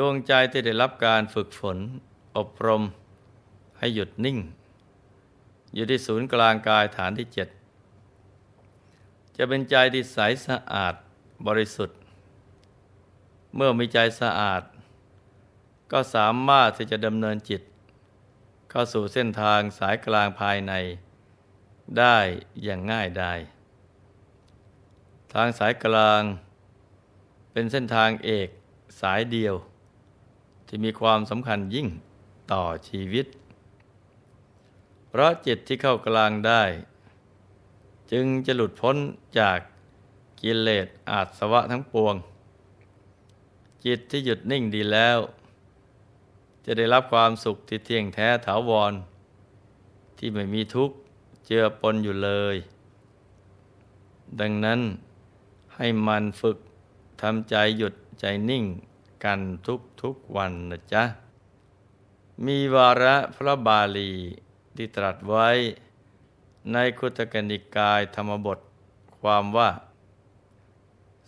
ดวงใจที่ได้รับการฝึกฝน อบรม ให้หยุดนิ่ง อยู่ที่ศูนย์กลางกายฐานที่เจ็ดจะเป็นใจที่ใสสะอาดบริสุทธิ์ เมื่อมีใจสะอาด ก็สามารถที่จะดำเนินจิต เข้าสู่เส้นทางสายกลางภายใน ได้อย่างง่ายดายทางสายกลาง เป็นเส้นทางเอกสายเดียว ที่มีความสำคัญยิ่งต่อชีวิต เพราะจิตที่เข้ากลางได้ จึงจะหลุดพ้นจากกิเลสอาสวะทั้งปวง จิตที่หยุดนิ่งดีแล้ว จะได้รับความสุขที่เที่ยงแท้ถาวร ที่ไม่มีทุกข์เจือปนอยู่เลย ดังนั้นให้มันฝึกทำใจหยุดใจนิ่ง กันทุกทุกวันนะจ๊ะ มีวาระพระบาลีที่ตรัสไว้ ในคุตกนิกายธรรมบทความว่า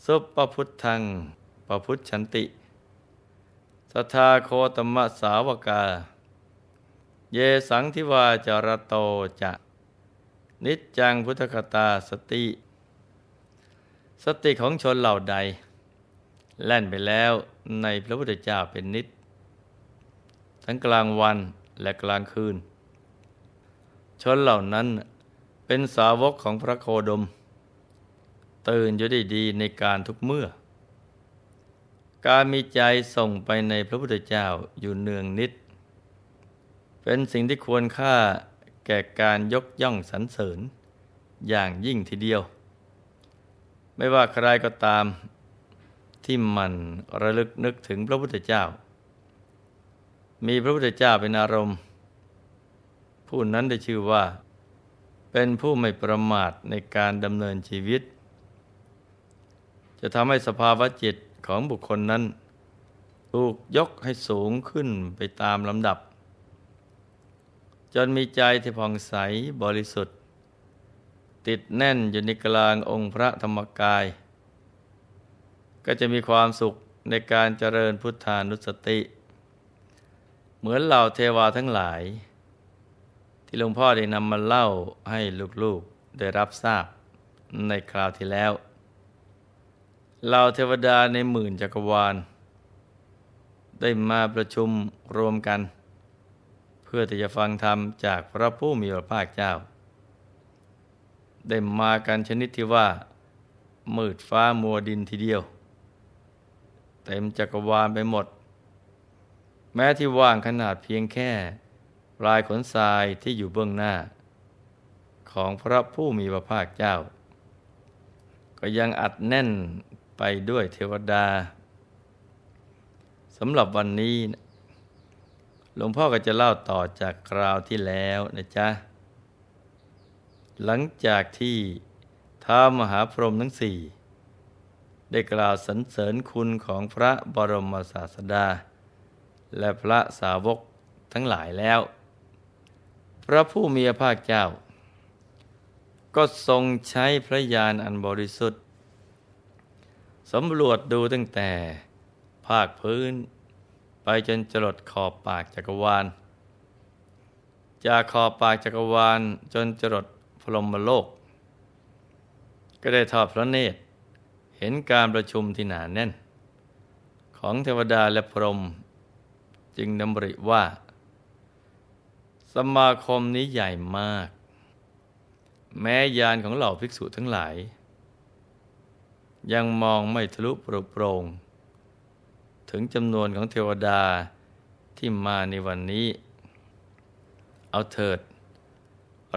สุปพุทธังปพุทธชันติสทาโคตมะสาวกา เยสังทิวาจารโตจะ นิจจังพุทธคตาสติ สติของชนเหล่าใด แล่นไปแล้วในพระพุทธเจ้าเป็นนิจทั้งกลางวันและกลางคืน ชนเหล่านั้นเป็นสาวกของพระโคดม ตื่นอยู่ได้ดีในการทุกเมื่อ การมีใจส่งไปในพระพุทธเจ้าอยู่เนืองนิด เป็นสิ่งที่ควรค่าแก่การยกย่องสรรเสริญอย่างยิ่งทีเดียว ไม่ว่าใครก็ตาม ที่มันระลึกนึกถึงพระพุทธเจ้า มีพระพุทธเจ้าเป็นอารมณ์ ผู้นั้นได้ชื่อว่า เป็นผู้ไม่ประมาทในการดำเนินชีวิต จะทำให้สภาวะจิตของบุคคลนั้น ถูกยกให้สูงขึ้นไปตามลำดับ จนมีใจที่ผ่องใสบริสุทธิ์ ติดแน่นอยู่ในกลางองค์พระธรรมกาย ก็จะมีความสุขในการเจริญพุทธานุสติ เหมือนเหล่าเทวาทั้งหลาย ที่หลวงพ่อได้นำมาเล่าให้ลูกๆได้รับทราบในคราวที่แล้วเหล่าเทวดาในหมื่นจักรวาล ได้มาประชุมรวมกัน เพื่อที่จะฟังธรรมจากพระผู้มีพระภาคเจ้า ได้มากันชนิดที่ว่า มืดฟ้ามัวดินทีเดียว เต็มจักรวาลไปหมด แม้ที่ว่างขนาดเพียงแค่ ปลายขนทรายที่อยู่เบื้องหน้า ของพระผู้มีพระภาคเจ้า ก็ยังอัดแน่นไปด้วยเทวดาสำหรับวันนี้หลวงพ่อก็จะเล่าต่อจากคราวที่แล้วนะจ๊ะ หลังจากที่ท้ามหาพรหมทั้งสี่ ได้กล่าวสรรเสริญคุณของพระบรมศาสดา และพระสาวกทั้งหลายแล้ว พระผู้มีพระภาคเจ้า ก็ทรงใช้พระญาณอันบริสุทธิ์สำรวจดูตั้งแต่ภาคพื้น ไปจนจรดขอบปากจักรวาล จากขอบปากจักรวาลจนจรดพรหมโลก ก็ได้ทอดพระเนตร เห็นการประชุมที่หนาแน่น ของเทวดาและพรหมจึงดำริว่า สมาคมนี้ใหญ่มาก แม้ยานของเหล่าภิกษุทั้งหลาย ยังมองไม่ทะลุโปร่งถึงจำนวนของเทวดาที่มาในวันนี้ เอาเถิด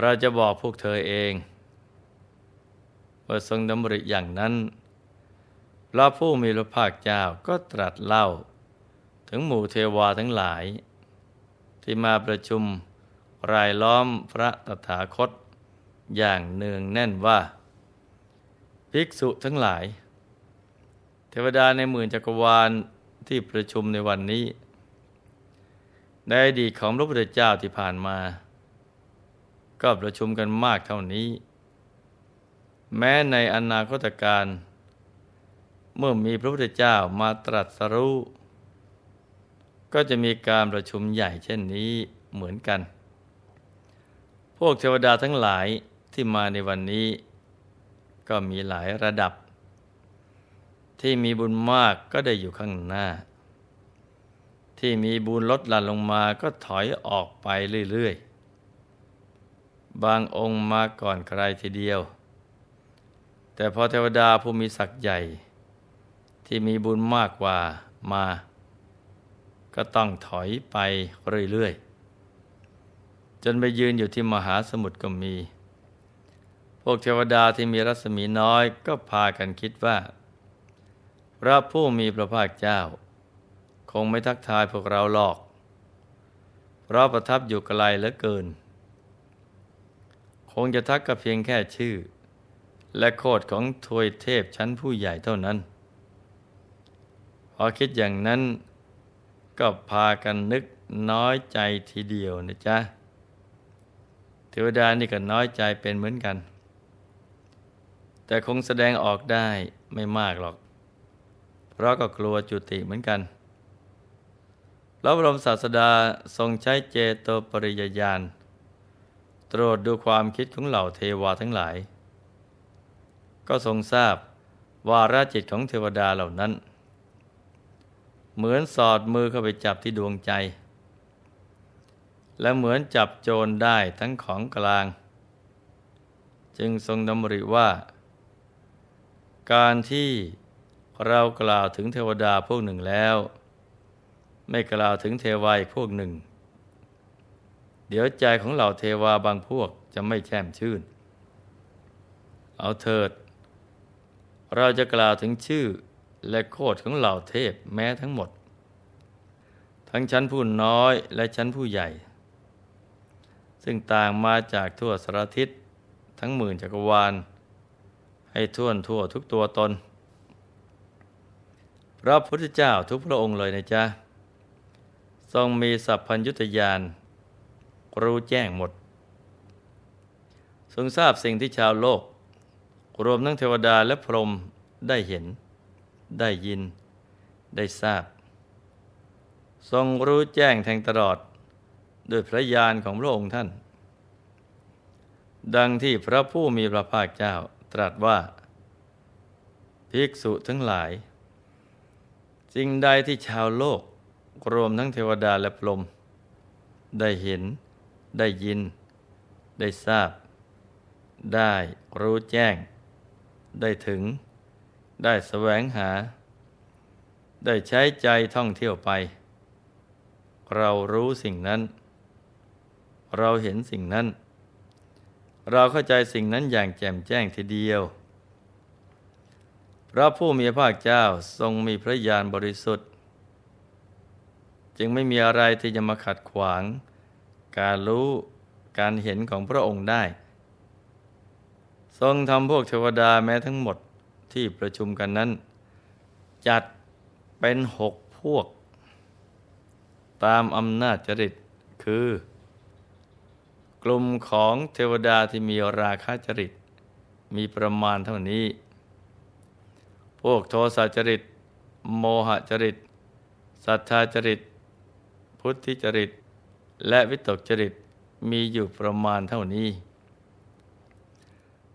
เราจะบอกพวกเธอเองว่าทรงดำริอย่างนั้น ระผู้มีพระภาคเจ้าก็ตรัสเล่า ถึงหมู่เทวาทั้งหลาย ที่มาประชุมรายล้อมพระตถาคต อย่างเนืองแน่นว่า ภิกษุทั้งหลาย เทวดาในหมื่นจักรวาลที่ประชุมในวันนี้ ในอดีตของพระพุทธเจ้าที่ผ่านมา ก็ประชุมกันมากเท่านี้ แม้ในอนาคตการ เมื่อมีพระพุทธเจ้ามาตรัสรู้ ก็จะมีการประชุมใหญ่เช่นนี้เหมือนกัน พวกเทวดาทั้งหลายที่มาในวันนี้ ก็มีหลายระดับ ที่มีบุญมากก็ได้อยู่ข้างหน้า ที่มีบุญลดหลั่นลงมาก็ถอยออกไปเรื่อยๆ บางองค์มาก่อนใครทีเดียว แต่พอเทวดาผู้มีศักย์ใหญ่ ที่มีบุญมากกว่ามา ก็ต้องถอยไปเรื่อยๆ จนไปยืนอยู่ที่มหาสมุทรก็มี พวกเทวดาที่มีรัศมีน้อยก็พากันคิดว่า พระผู้มีพระภาคเจ้า คงไม่ทักทายพวกเราหรอก เพราะประทับอยู่ไกลเหลือเกิน คงจะทักกับเพียงแค่ชื่อ และโคดของทวยเทพชั้นผู้ใหญ่เท่านั้น พอคิดอย่างนั้นก็พากันนึกน้อยใจทีเดียวนะจ๊ะเทวดานี่ก็น้อยใจเป็นเหมือนกัน แต่คงแสดงออกได้ไม่มากหรอก เพราะก็กลัวจุติเหมือนกันพระบรมศาสดาทรงใช้เจโตปริยญาณตรวจดูความคิดของเหล่าเทวาทั้งหลาย ก็ทรงทราบวาระจิตของเทวดาเหล่านั้น เหมือนสอดมือเข้าไปจับที่ดวงใจ และเหมือนจับโจรได้ทั้งของกลาง จึงทรงดำริว่า การที่เรากล่าวถึงเทวดาพวกหนึ่งแล้ว ไม่กล่าวถึงเทวายพวกหนึ่ง เดี๋ยวใจของเหล่าเทวาบางพวกจะไม่แช่มชื่น เอาเถิด เราจะกล่าวถึงชื่อ และโคดของเหล่าเทพแม้ทั้งหมด ทั้งชั้นผู้น้อยและชั้นผู้ใหญ่ ซึ่งต่างมาจากทั่วสารทิศทั้งหมื่นจักรวาล ให้ท่วนทั่วทุกตัวตน พระพุทธเจ้าทุกพระองค์เลยนะจ๊ะ ทรงมีสัพพัญยุตยาน รู้แจ้งหมด ทรงทราบสิ่งที่ชาวโลก รวมทั้งเทวดาและพรหมได้เห็น ได้ยิน ได้ทราบ ทรงรู้แจ้งแทงตลอดด้วยพระญาณของพระองค์ท่าน ดังที่พระผู้มีพระภาคเจ้าตรัสว่า ภิกษุทั้งหลายสิ่งใดที่ชาวโลกรวมทั้งเทวดาและพรหมได้เห็น ได้ยิน ได้ทราบ ได้รู้แจ้ง ได้ถึง ได้แสวงหา ได้ใช้ใจท่องเที่ยวไป เรารู้สิ่งนั้น เราเห็นสิ่งนั้น เราเข้าใจสิ่งนั้นอย่างแจ่มแจ้งทีเดียว พระผู้มีพระเจ้าทรงมีพระญาณบริสุทธิ์ จึงไม่มีอะไรที่จะมาขัดขวาง การรู้การเห็นของพระองค์ได้ ทรงทำพวกเทวดาแม้ทั้งหมด ที่ประชุมกันนั้น จัดเป็นหกพวก ตามอำนาจจริตคือ กลุ่มของเทวดาที่มีราคาจริต มีประมาณเท่านี้ พวกโทสะจริต โมหจริตศรัทธาจริต พุทธิจริต และวิตกจริตมีอยู่ประมาณเท่านี้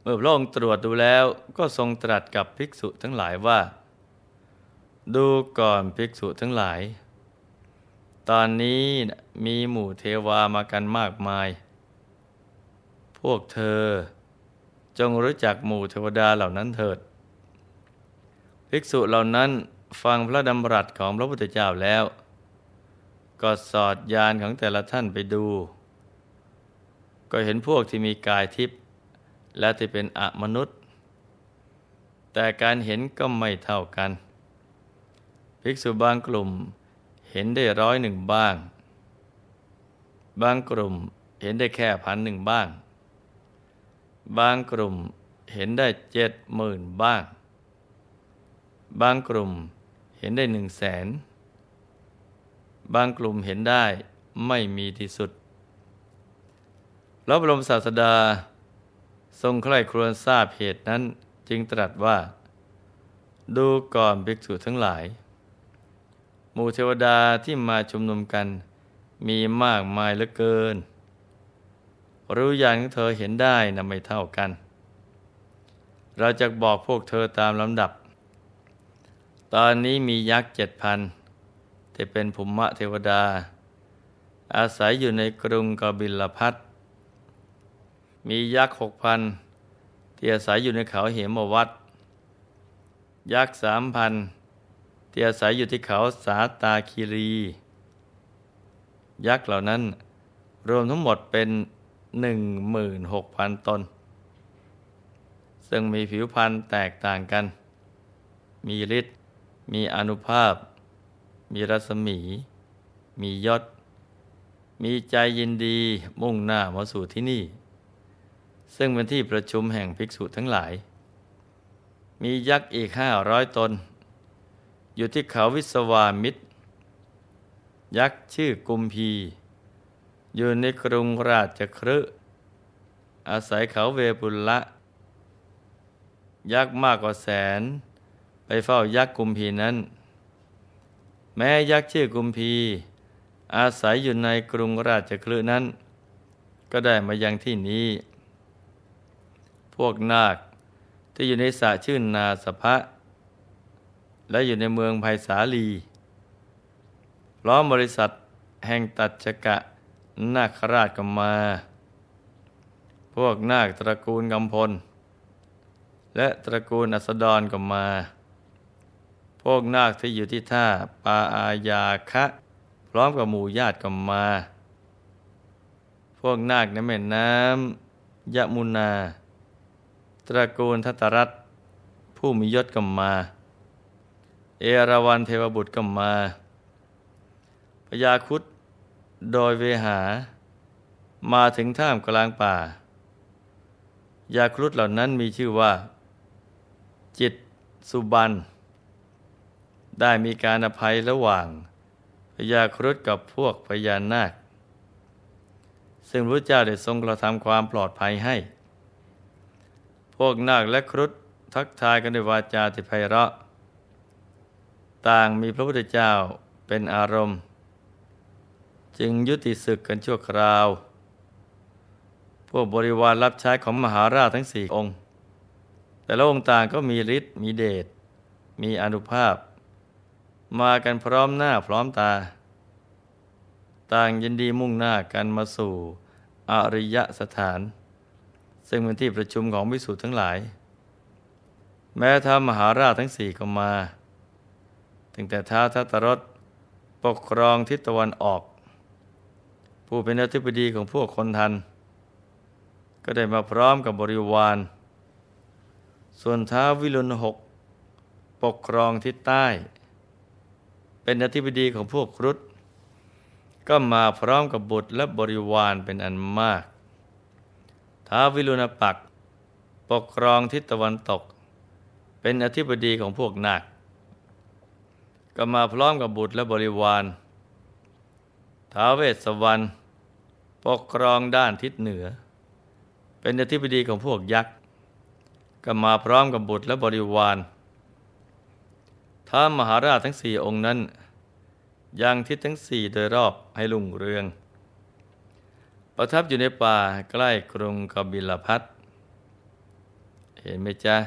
เมื่อพระองค์ตรวจดูแล้วก็ทรงตรัสกับภิกษุทั้งหลายว่า ดูก่อนภิกษุทั้งหลาย ตอนนี้มีหมู่เทวามากันมากมาย พวกเธอจงรู้จักหมู่เทวดาเหล่านั้นเถิด ภิกษุเหล่านั้นฟังพระดำรัสของพระพุทธเจ้าแล้ว ก็สอดยานของแต่ละท่านไปดู ก็เห็นพวกที่มีกายทิพย์ และที่เป็นอมนุษย์ แต่การเห็นก็ไม่เท่ากัน ภิกษุบางกลุ่มเห็นได้ร้อยหนึ่งบ้าง บางกลุ่มเห็นได้แค่พันหนึ่งบ้าง บางกลุ่มเห็นได้เจ็ดหมื่นบ้าง บางกลุ่มเห็นได้หนึ่งแสน บางกลุ่มเห็นได้ไม่มีที่สุดแล้วบรมศาสดา ทรงใคร่ครวญทราบเหตุนั้นจึงตรัสว่า ดูก่อนภิกษุทั้งหลาย หมู่เทวดาที่มาชุมนุมกันมีมากมายเหลือเกิน รู้อย่างของเธอเห็นได้นะไม่เท่ากัน เราจะบอกพวกเธอตามลำดับ ตอนนี้มียักษ์เจ็ดพันที่เป็นภูมิเทวดา อาศัยอยู่ในกรุงกบิลพัท มียักษ์หกพันที่อาศัยอยู่ในเขาเหมวัดยักษ์สามพันที่อาศัยอยู่ที่เขาสาตาคีรี ยักษ์เหล่านั้นรวมทั้งหมดเป็นหนึ่งหมื่นหกพันตน ซึ่งมีผิวพรรณแตกต่างกัน มีฤทธิ์มีอนุภาพ มีรัศมี มียศ มีใจยินดีมุ่งหน้ามาสู่ที่นี่ ซึ่งเป็นที่ประชุมแห่งภิกษุทั้งหลาย มียักษ์อีกห้าร้อยตน อยู่ที่เขาวิศวามิตร ยักษ์ชื่อกุมพี อยู่ในกรุงราชครือาศัยเขาเวปุลละ ยักษ์มากกว่าแสน ไปเฝ้ายักษ์กุมพีนั้น แม้ยักษ์ชื่อกุมพีอาศัยอยู่ในกรุงราชคลืนั้น ก็ได้มายังที่นี้ วกนาค ที่อยู่ในสระชื่นนาสภะและอยู่ในเมืองไผ่สาลีล้อมบริษัทแห่งตัดชกะนาคราชกมา พวกนาคตระกูลกำพล และตระกูลอัสดรก็มา พวกนาคที่อยู่ที่ท่าปาอายาคะ พร้อมกับหมู่ญาติก็มา พวกนาคในแม่น้ำยะมุนา ระกูลทัตรัตผู้มียศก็มา เอราวันเทวบุตรก็มาพญาคุดโดยเวหา มาถึงท่ามกลางป่ายาครุฑเหล่านั้นมีชื่อว่า จิตสุบัน ได้มีการอภัยระหว่างพญาครุฑกับพวกพญานาค ซึ่งพระเจ้าได้ทรงกระทำความปลอดภัยให้ วกนาคและครุฑทักทายกันด้วยวาจาที่ไพเราะ ต่างมีพระพุทธเจ้าเป็นอารมณ์ จึงยุติศึกกันชั่วคราว พวกบริวารรับใช้ของมหาราชทั้งสี่องค์ แต่ละองค์ต่างก็มีฤทธิ์มีเดชมีอนุภาพ มากันพร้อมหน้าพร้อมตา ต่างยินดีมุ่งหน้ากันมาสู่อริยสถาน ซึ่งเป็นที่ประชุมของวิสุทธ์ทั้งหลาย แม้ท้ามหาราชทั้งสี่ก็มา ตั้งแต่ท้าทัตรสปกครองทิศตะวันออก ผู้เป็นอธิบดีของพวกคนทัน ก็ได้มาพร้อมกับบริวาร ส่วนท้าวิรุณหกปกครองทิศใต้ เป็นอธิบดีของพวกครุฑก็มาพร้อมกับบุตรและบริวารเป็นอันมาก ท้าวิรุณปักปกครองทิศตะวันตก เป็นอธิบดีของพวกนาคก็มาพร้อมกับบุตรและบริวารท้าเวสสวรรณปกครองด้านทิศเหนือ เป็นอธิบดีของพวกยักษ์ก็มาพร้อมกับบุตรและบริวารท้ามหาราชทั้งสี่องค์นั้นยังทิศทั้งสี่โดยรอบให้ลุ่งเรือง ประทับอยู่ในป่าใกล้กรุงกบิลพัทเห็นไหมจ๊ะ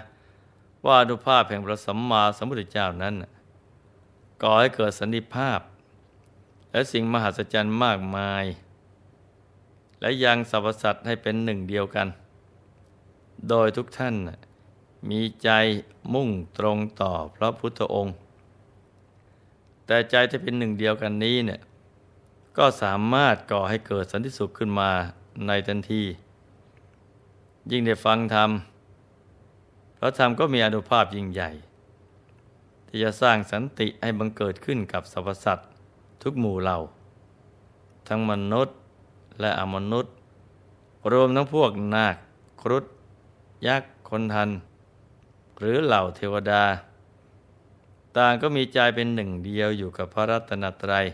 ว่าอนุภาพแห่งพระสัมมาสัมพุทธเจ้านั้นก่อให้เกิดสันนิภาพ และสิ่งมหัศจรรย์มากมาย และยังสรรพสัตว์ให้เป็นหนึ่งเดียวกัน โดยทุกท่านมีใจมุ่งตรงต่อพระพุทธองค์ แต่ใจที่เป็นหนึ่งเดียวกันนี้เนี่ย ก็สามารถก่อให้เกิดสันติสุขขึ้นมาในทันที ยิ่งได้ฟังธรรมพระธรรมก็มีอนุภาพยิ่งใหญ่ ที่จะสร้างสันติให้บังเกิดขึ้นกับสรรพสัตว์ทุกหมู่เหล่า ทั้งมนุษย์และอมนุษย์ รวมทั้งพวกนาคครุฑยักษ์คนทัน หรือเหล่าเทวดา ต่างก็มีใจเป็นหนึ่งเดียวอยู่กับพระรัตนตรัย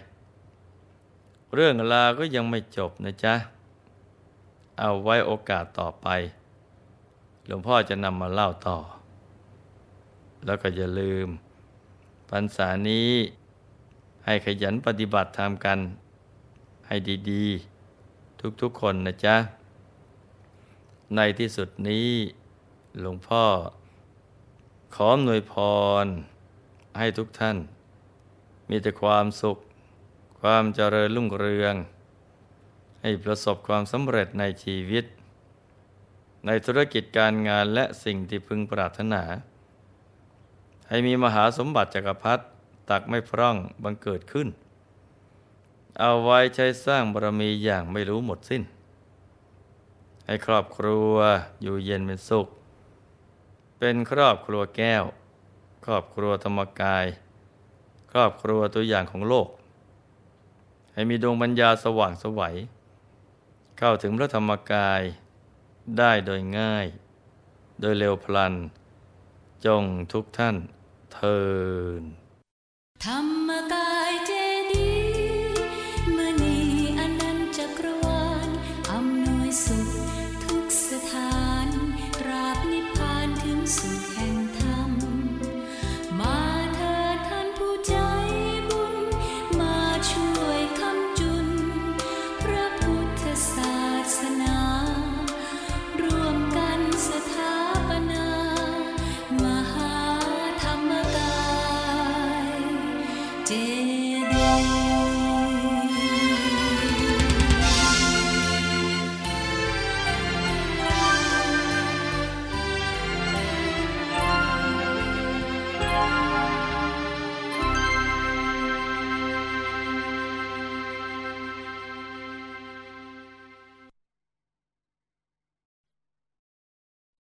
เรื่องราวก็ยังไม่จบนะจ๊ะ เอาไว้โอกาสต่อไป หลวงพ่อจะนำมาเล่าต่อ แล้วก็อย่าลืมพรรษานี้ให้ขยันปฏิบัติทำกัน ให้ดีๆ ทุกๆคนนะจ๊ะ ในที่สุดนี้ หลวงพ่อ ขอหน่วยพร ให้ทุกท่าน มีแต่ความสุข ความเจริญรุ่งเรือง ให้ประสบความสำเร็จในชีวิต ในธุรกิจการงานและสิ่งที่พึงปรารถนา ให้มีมหาสมบัติจักรพรรดิตักไม่พร่องบังเกิดขึ้น เอาไว้ใช้สร้างบารมีอย่างไม่รู้หมดสิ้น ให้ครอบครัวอยู่เย็นเป็นสุข เป็นครอบครัวแก้ว ครอบครัวธรรมกาย ครอบครัวตัวอย่างของโลก ให้มีดวงปัญญาสว่างสวัย เข้าถึงพระธรรมกายได้โดยง่าย โดยเร็วพลัน จงทุกท่านเทินธรร